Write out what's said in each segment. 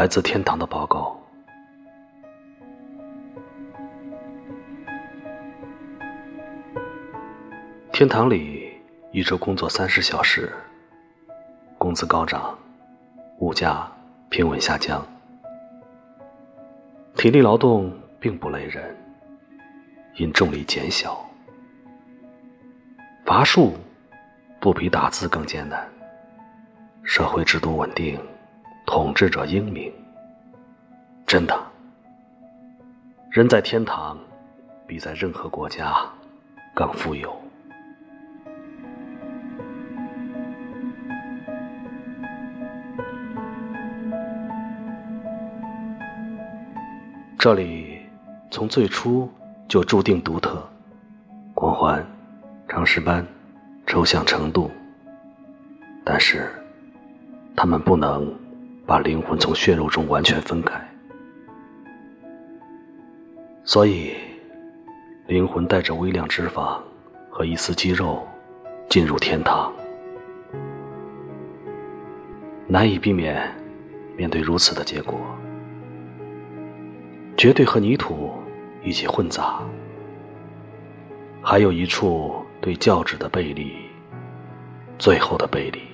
来自天堂的报告。天堂里一周工作三十小时，工资高涨，物价平稳下降，体力劳动并不累人，因重力减小，伐树不比打字更艰难，社会制度稳定，统治者英明。真的，人在天堂比在任何国家更富有。这里从最初就注定独特，光环、长石斑、抽象程度，但是他们不能把灵魂从血肉中完全分开，所以灵魂带着微量脂肪和一丝肌肉进入天堂，难以避免面对如此的结果。绝对和泥土一起混杂，还有一处对教旨的背离，最后的背离。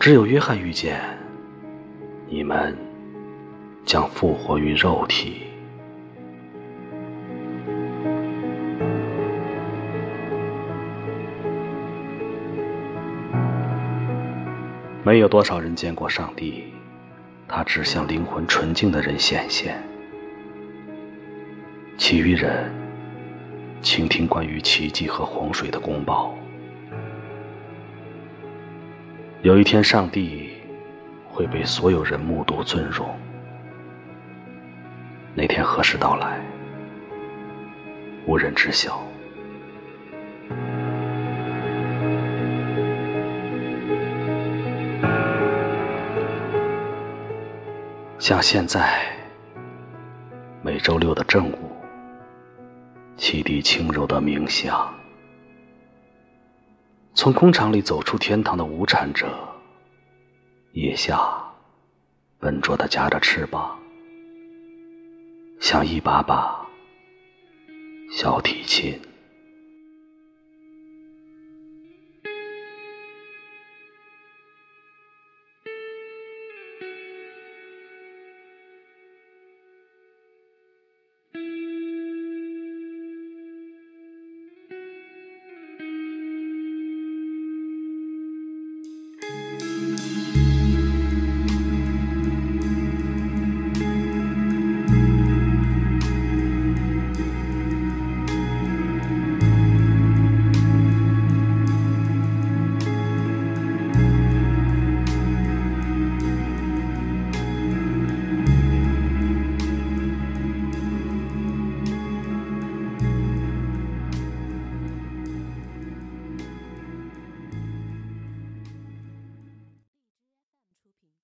只有约翰遇见你们，将复活于肉体。没有多少人见过上帝。他只向灵魂纯净的人显现，其余人倾听关于奇迹和洪水的公报。有一天，上帝会被所有人目睹尊荣。那天何时到来，无人知晓。像现在，每周六的正午，汽笛轻柔的冥想，从工厂里走出天堂的无产者，腋下笨拙的夹着翅膀，像一把把小提琴。